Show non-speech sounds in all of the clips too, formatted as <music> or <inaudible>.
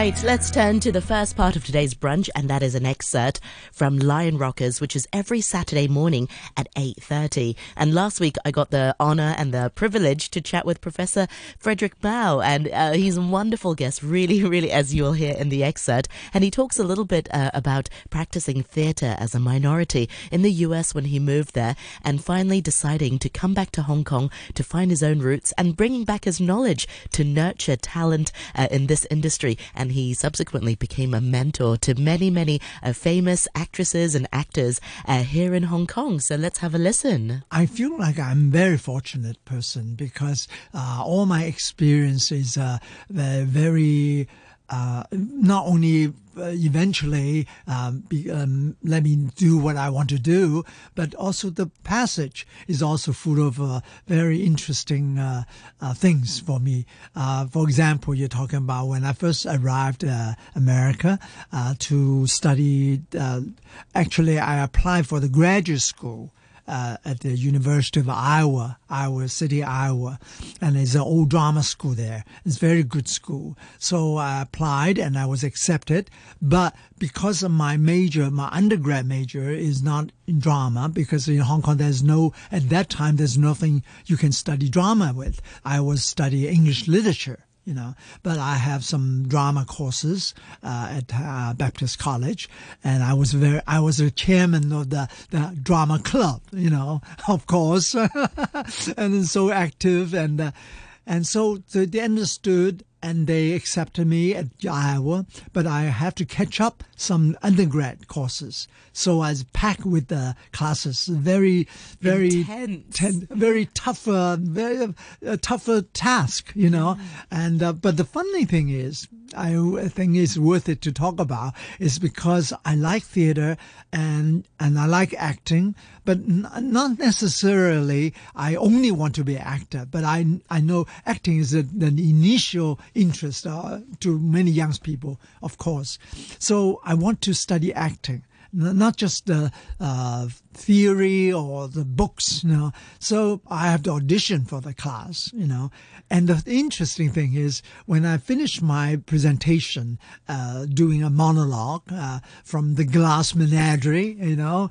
Right, let's turn to the first part of today's brunch, and that is an excerpt from Lion Rockers, which is every Saturday morning at 8.30. And last week, I got the honor and the privilege to chat with Professor Fredric Mao, and uh, he's a wonderful guest, really, <laughs> really, as you'll hear in the excerpt. And he talks a little bit uh, about practicing theatre as a minority in the US when he moved there, and finally deciding to come back to Hong Kong to find his own roots and bringing back his knowledge to nurture talent uh, in this industry and he subsequently became a mentor to many, many uh, famous actresses and actors uh, here in Hong Kong. So let's have a listen. I feel like I'm a very fortunate person because uh, all my experiences are very uh, not only uh, eventually um, be, um, let me do what I want to do, but also the passage is also full of uh, very interesting uh, uh things for me. Uh, for example, you're talking about when I first arrived America to study. actually, I applied for the graduate school uh, at the University of Iowa, Iowa City, Iowa, and it's an old drama school there. It's a very good school. So I applied and I was accepted, but because of my major, my undergrad major is not in drama because in Hong Kong there's no at that time there's nothing you can study drama with. I was studying English literature you know. But I have some drama courses uh, at uh, Baptist College, and I was very I was a chairman of the, the drama club, you know, <laughs> of course, <laughs> and so active and uh, and so they understood and they accepted me at Iowa, but I have to catch up some undergrad courses. So I was packed with the classes, very, very, ten, very tough, uh, very uh, tougher task, you know. Mm. And uh, but the funny thing is, I think it's worth it to talk about is because I like theater and and I like acting, but n- not necessarily I only want to be an actor. But I I know acting is a, an initial interest uh, to many young people, of course. So I want to study acting not just the uh, theory or the books, you know. So I have to audition for the class, you know. And the interesting thing is, when I finished my presentation, uh, doing a monologue uh, from the Glass Menagerie, you know.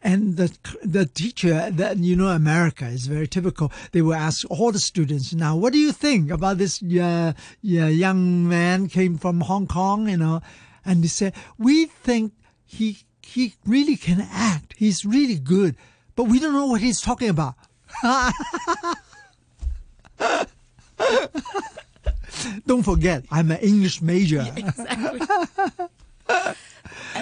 And the the teacher that you know America is very typical. They will ask all the students, "Now, what do you think about this uh, young man came from Hong Kong?" You know, and they say, "We think he he really can act. He's really good, but we don't know what he's talking about. <laughs> don't forget, I'm an English major. Yeah, <laughs> exactly.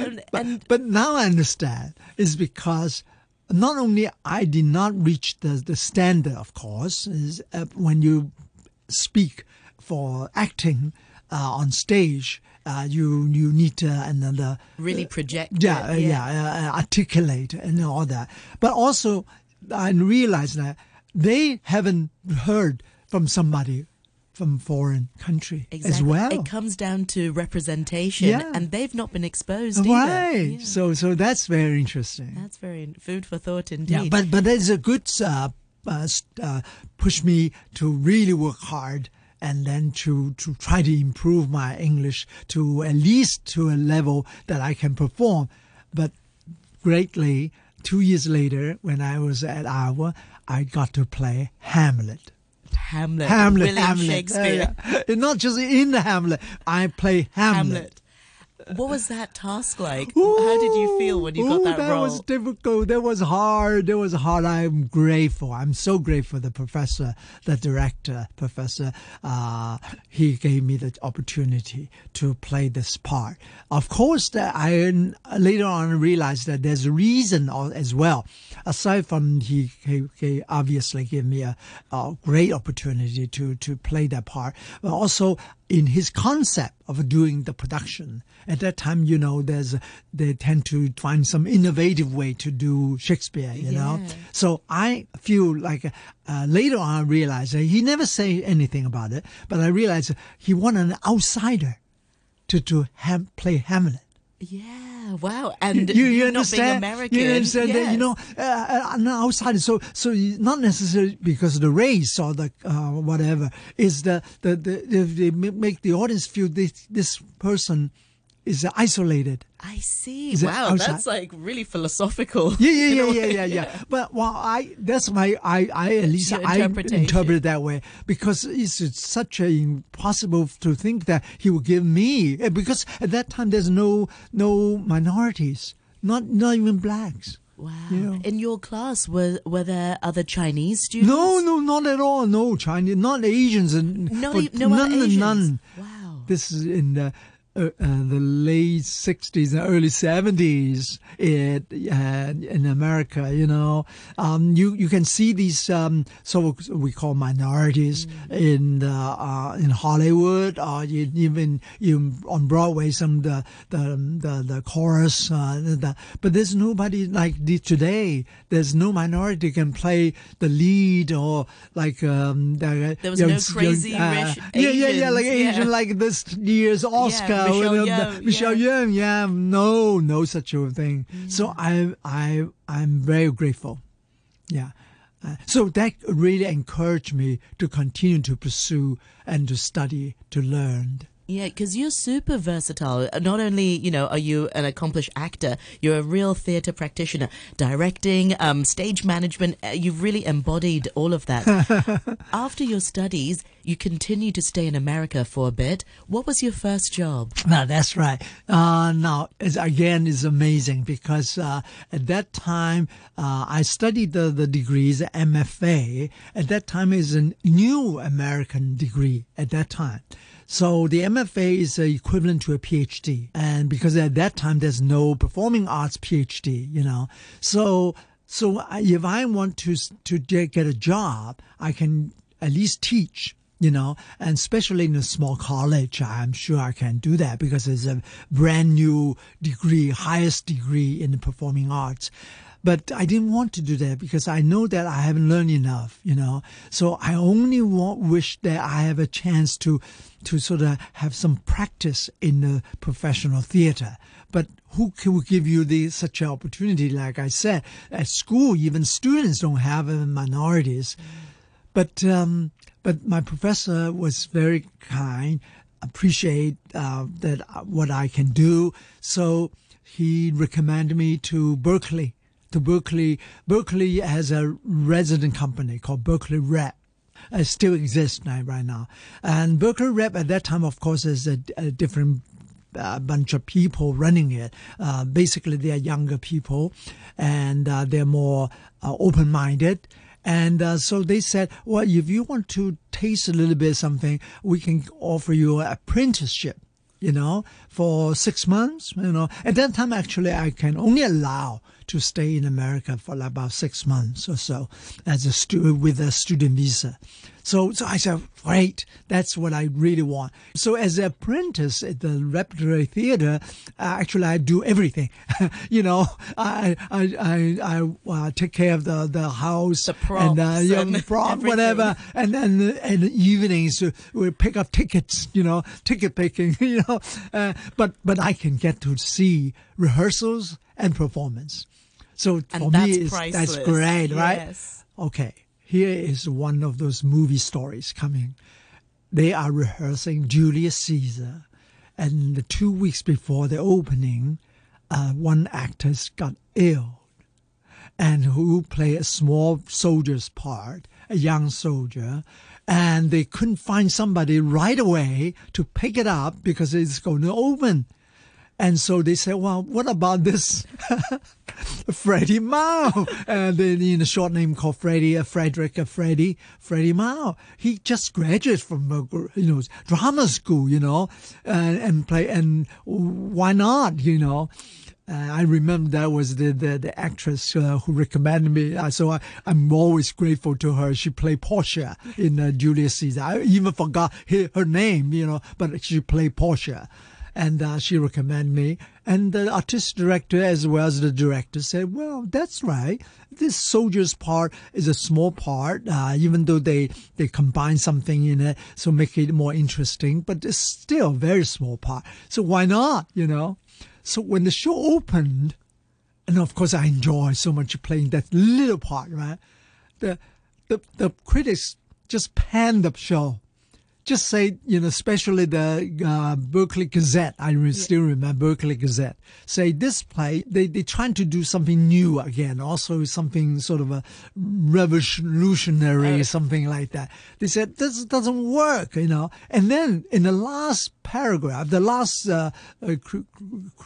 And, but, but now I understand. It's because not only I did not reach the, the standard, of course, is uh, when you speak for acting uh, on stage, uh, you you need to another really project. Yeah, it, yeah, yeah uh, articulate and all that. But also, I realize that they haven't heard from somebody from foreign country exactly. as well. It comes down to representation, yeah. and they've not been exposed right. either. Yeah. So, so that's very interesting. That's very food for thought indeed. Yeah, but but it's a good uh, uh, uh, push me to really work hard and then to, to try to improve my English to at least to a level that I can perform. But greatly, two years later, when I was at Iowa, I got to play Hamlet. Hamlet. Hamlet. William Hamlet. Shakespeare. Uh, yeah. Not just in the Hamlet. I play Hamlet. Hamlet. What was that task like? Ooh, How did you feel when you got that, that role? That was difficult. That was hard. That was hard. I'm grateful. I'm so grateful. The professor, the director, professor, uh, he gave me the opportunity to play this part. Of course, that I later on realized that there's a reason as well. Aside from he, he, he obviously gave me a, a great opportunity to to play that part, but also in his concept of doing the production. At that time, you know, there's they tend to find some innovative way to do Shakespeare, you yeah. know. So I feel like uh, later on I realized that he never say anything about it, but I realized he wanted an outsider to to ham- play Hamlet. Yeah, wow. And you, you not being understand? American. You understand that? You know, uh, uh, no, outside. So, so not necessarily because of the race or the uh, whatever. Is the the, the they make the audience feel this this person is isolated. I see. Is wow, that's like really philosophical. Yeah, yeah, <laughs> yeah, yeah, yeah, yeah. But well, I that's my I I at least I interpret it that way because it's, it's such a impossible to think that he will give me eh, because at that time there's no no minorities, not not even blacks. Wow. Yeah. In your class, were were there other Chinese students? No, no, not at all. No Chinese, not Asians, and Not e- no none, Asians. none. Wow. This is in the uh, uh, the late '60s and early '70s in, uh, in America. You know, um, you you can see these um, so we call minorities in the, uh, in Hollywood or even you on Broadway. Some the the the, the chorus, uh, the, but there's nobody like the, today. There's no minority can play the lead or like um, the, There was no crazy rich yeah, yeah, yeah, like Asians, yeah. Asian, like this year's <laughs> Oscar, Michelle Yeoh, Michelle yeah. Yeoh, yeah, no, no such a thing. So I, I, I'm very grateful. Yeah. Uh, so that really encouraged me to continue to pursue and to study, to learn. Yeah, because you're super versatile. Not only, you know, are you an accomplished actor, you're a real theatre practitioner, directing, um, stage management. Uh, you've really embodied all of that. <laughs> After your studies, you continued to stay in America for a bit. What was your first job? No, that's right. Uh, now, again, it's amazing because uh, at that time uh, I studied the, the degrees MFA. At that time, is a new American degree. At that time, so the MFA is uh, equivalent to a PhD, and because at that time there's no performing arts PhD, you know, so. So if I want to to get a job, I can at least teach you know, and especially in a small college, I'm sure I can do that because it's a brand new degree, highest degree in the performing arts. But I didn't want to do that because I know that I haven't learned enough, you know. So I only want, wish that I have a chance to, to sort of have some practice in the professional theater. But who can give you the such an opportunity? Like I said, at school, even students don't have uh, minorities. But um, but my professor was very kind, appreciate uh, that uh, what I can do. So he recommended me to Berkeley. To Berkeley, Berkeley has a resident company called Berkeley Rep. It still exists now, right now. And Berkeley Rep at that time, of course, is a, a different a bunch of people running it. Uh, basically, they are younger people, and uh, they're more uh, open-minded. And uh, so they said, well, if you want to taste a little bit something, we can offer you an apprenticeship. You know, for six months. You know, at that time, actually, I can only allow to stay in America for about six months or so as a student with a student visa. So, so I said, great, that's what I really want. So as an apprentice at the repertory theater, uh, actually I do everything. <laughs> you know, I I I, I uh, take care of the the house, The and, uh, props yeah, and prop, <laughs> whatever, and then in the evenings uh, we pick up tickets. You know, ticket picking. <laughs> You know, uh, but but I can get to see rehearsals and performance. So And for that's me, that's great, right? Yes. Okay, here is one of those movie stories coming. They are rehearsing Julius Caesar, and two weeks before the opening, uh, one actor got ill, and who played a small soldier's part, a young soldier, and they couldn't find somebody right away to pick it up because it's going to open. And so they said, well, what about this <laughs> Freddie Mao? And then in a short name called Freddie, uh, Fredric, uh, Freddie, Freddie Mao. He just graduated from, you know, drama school, you know, and, and play, and why not, you know? Uh, I remember that was the the, the actress uh, who recommended me, uh, so I, I'm always grateful to her. She played Portia in uh, Julius Caesar. I even forgot her name, you know, but she played Portia, and uh, she recommended me. And the artistic director, as well as the director, said, "Well, that's right. This soldier's part is a small part, uh, even though they they combine something in it, so make it more interesting. But it's still a very small part. So why not? You know." So when the show opened, and of course I enjoy so much playing that little part, right? The the the critics just panned the show just say, you know, especially the uh, Berkeley Gazette. I re- still remember Berkeley Gazette. Say this play, they they trying to do something new again, also something sort of a revolutionary, uh, something like that. They said this doesn't work, you know. And then in the last paragraph, the last uh, uh,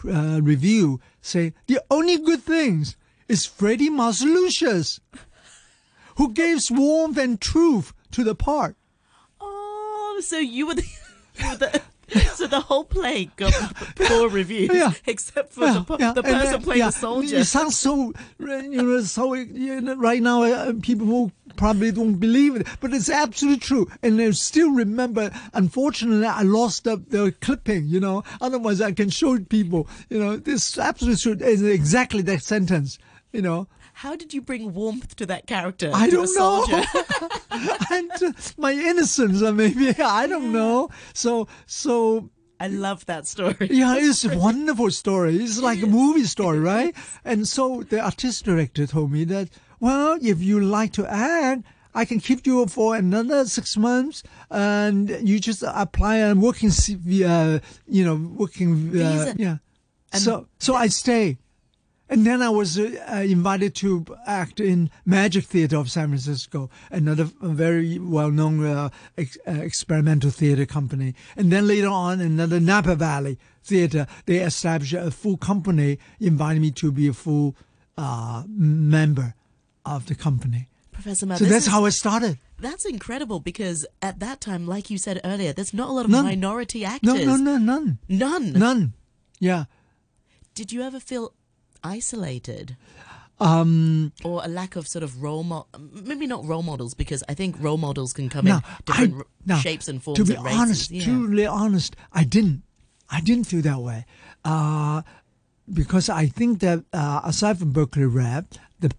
uh review, say the only good things is Freddie Mao as Lucius, who gives warmth and truth to the part so you were the, <laughs> you were the <laughs> so the whole play got <laughs> poor reviews, yeah. except for yeah, the, yeah. the person then, playing the soldier. It sounds so, you know, so you know, right now uh, people probably don't believe it, but it's absolutely true. And I still remember, unfortunately, I lost the, the clipping, you know, otherwise I can show people, you know, this absolutely true. It's exactly that sentence, you know. How did you bring warmth to that character? I don't know. <laughs> and uh, my innocence, uh, maybe <laughs> I don't know. So, so I love that story. Yeah, it's a wonderful story. It's like a movie story, <laughs> right? And so the artist director told me that, well, if you like to act, I can keep you for another six months, and you just apply a working, uh, you know, working, uh, yeah. And so, so I stay. And then I was uh, invited to act in Magic Theater of San Francisco, another very well-known uh, ex- uh, experimental theater company. And then later on, another Napa Valley Theater, they established a full company, invited me to be a full uh, member of the company. Professor Ma, so that's is, how it started. That's incredible because at that time, like you said earlier, there's not a lot of none. minority actors. No, no, no, none. None. None. Yeah. Did you ever feel isolated? Um, or a lack of sort of role model, maybe not role models, because I think role models can come in different I, shapes and forms. To be honest, races. Yeah. truly honest, I didn't. I didn't feel that way. Uh, because I think that uh, aside from Berkeley Rep, the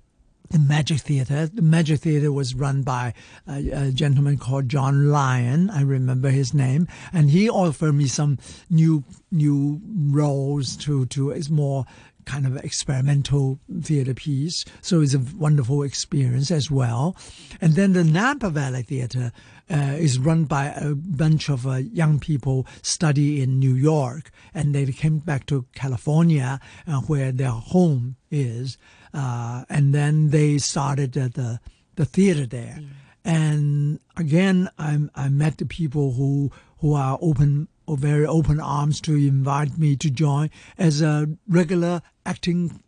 the Magic Theater, the Magic Theater was run by a, a, gentleman called John Lion. I remember his name, and he offered me some new new roles to to is more kind of experimental theater piece. So it's a wonderful experience as well. And then the Napa Valley Theater uh, is run by a bunch of uh, young people study in New York, and they came back to California, uh, where their home is, uh, and then they started the the theater there. Mm. And again, I I met the people who who are open or very open arms to invite me to join as a regular acting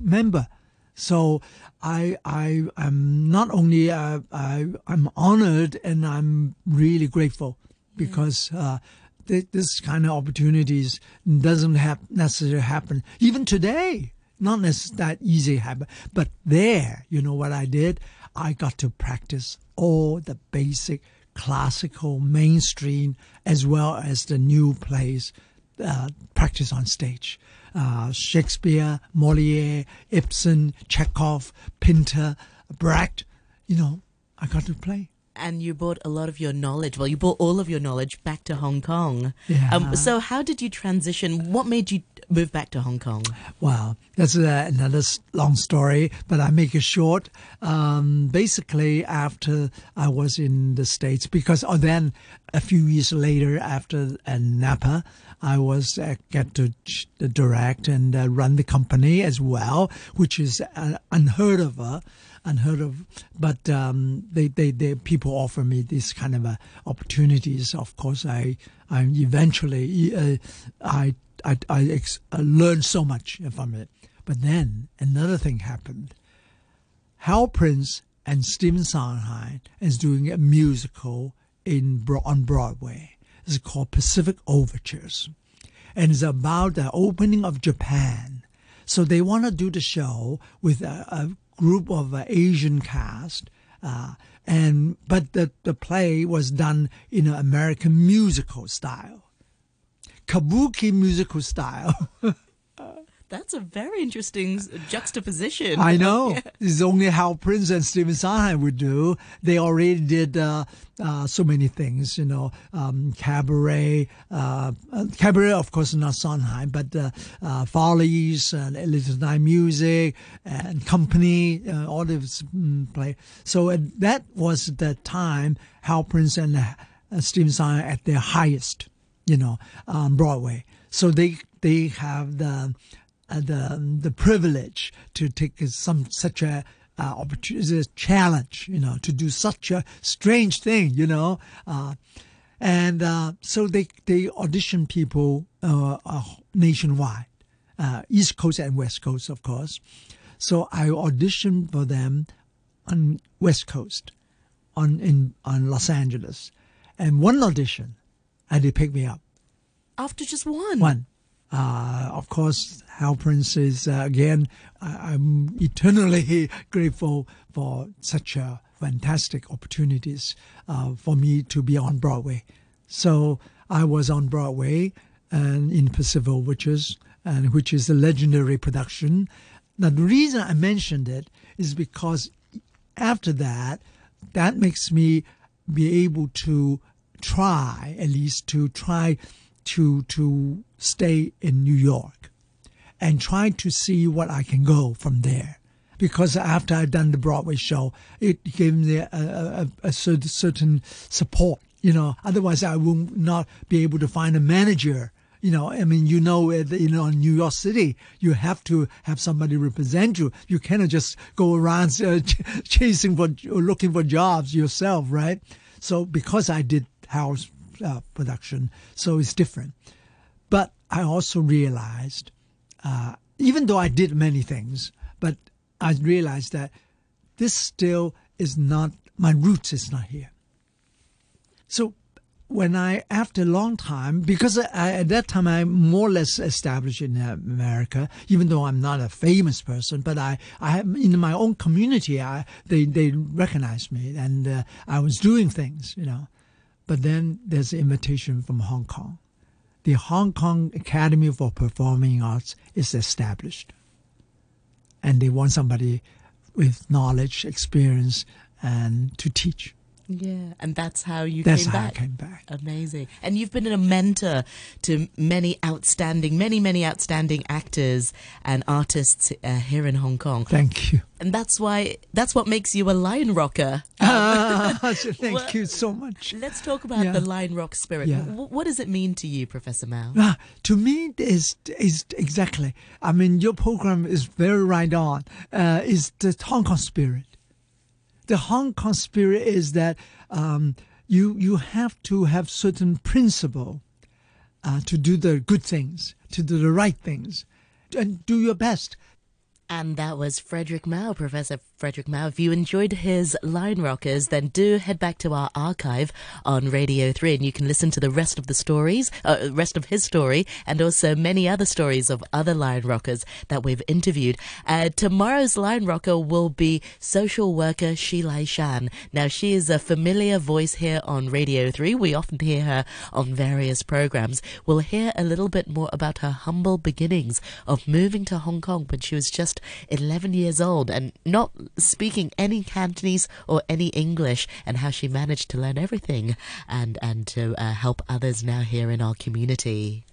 member. So I I am not only uh, I I'm honored and I'm really grateful because uh, th- this kind of opportunities doesn't have necessarily happen even today. Not necessarily that easy happen, but there, you know what I did? I got to practice all the basic classical, mainstream, as well as the new plays uh, practice on stage. Uh, Shakespeare, Moliere, Ibsen, Chekhov, Pinter, Brecht, you know, I got to play. And you brought a lot of your knowledge, well, you brought all of your knowledge back to Hong Kong. Yeah. Um, so, how did you transition? What made you move back to Hong Kong? Well, that's uh, another long story, but I make it short. Um, basically, after I was in the States, because oh, then a few years later, after uh, Napa, I was uh, get to direct and uh, run the company as well, which is uh, unheard of. Uh, unheard of. But um, they, they, they, people offer me these kind of uh, opportunities. Of course, I, I eventually, uh, I I, I, ex- I learned so much from it. But then another thing happened. Hal Prince and Stephen Sondheim is doing a musical in on Broadway. It's called Pacific Overtures, and it's about the opening of Japan. So they want to do the show with a, a group of uh, Asian cast, uh, and but the the play was done in an American musical style kabuki musical style. <laughs> That's a very interesting juxtaposition. I know. <laughs> Yeah. It's only Hal Prince and Stephen Sondheim would do. They already did uh, uh, so many things, you know, um, cabaret, uh, uh, cabaret, of course, not Sondheim, but uh, uh, Follies and Little Night Music and Company, uh, all this mm, play. So uh, that was the time Hal Prince and uh, Stephen Sondheim at their highest, you know, on Broadway. So they they have the uh, the the privilege to take some such a uh, opportunity, a challenge, you know, to do such a strange thing, you know, uh, and uh, so they they audition people uh, uh, nationwide, uh, East Coast and West Coast, of course. So I auditioned for them on West Coast, on in on Los Angeles, and one audition, and they picked me up. After just one. One. Uh, of course, Hal Prince is, uh, again, I'm eternally <laughs> grateful for such uh, fantastic opportunities uh, for me to be on Broadway. So I was on Broadway and in Pacific Witches, and which is a legendary production. Now, the reason I mentioned it is because after that, that makes me be able to try, at least to try to to stay in New York and try to see what I can go from there. Because after I'd done the Broadway show, it gave me a, a, a, certain support. You know, otherwise I would not be able to find a manager. You know, I mean, you know, you know, in New York City, you have to have somebody represent you. You cannot just go around uh, ch- chasing for, or looking for jobs yourself, right? So because I did house uh, production, so it's different. But I also realized, uh, even though I did many things, but I realized that this still is not my roots is not here. So when I, after a long time, because I, at that time I'm more or less established in uh, America, even though I'm not a famous person, but I, I have, in my own community, I, they, they recognize me and uh, I was doing things, you know. But then there's an invitation from Hong Kong. The Hong Kong Academy for Performing Arts is established. And they want somebody with knowledge, experience, and to teach. Yeah, and that's how you That's came how I back. came back. Amazing. And you've been a mentor to many outstanding, many, many outstanding actors and artists uh, here in Hong Kong. Thank you. And that's why, that's what makes you a lion rocker. <laughs> Ah, so <laughs> thank Well- you so much. Let's talk about Yeah. the lion rock spirit. Yeah. W- what does it mean to you, Professor Mao? Ah, to me, is is exactly. I mean, your program is very right on. Uh, is the Hong Kong spirit. The Hong Kong spirit is that um, you you have to have certain principle uh, to do the good things, to do the right things, and do your best. And that was Fredric Mao, Professor Fredric Mao. If you enjoyed his Lion Rockers, then do head back to our archive on Radio 3 and you can listen to the rest of the stories, uh, rest of his story, and also many other stories of other Lion Rockers that we've interviewed. Uh, tomorrow's Lion Rocker will be social worker Shilai Shan. Now, she is a familiar voice here on Radio 3. We often hear her on various programs. We'll hear a little bit more about her humble beginnings of moving to Hong Kong when she was just 11 years old and not speaking any Cantonese or any English and how she managed to learn everything and, and to uh, help others now here in our community.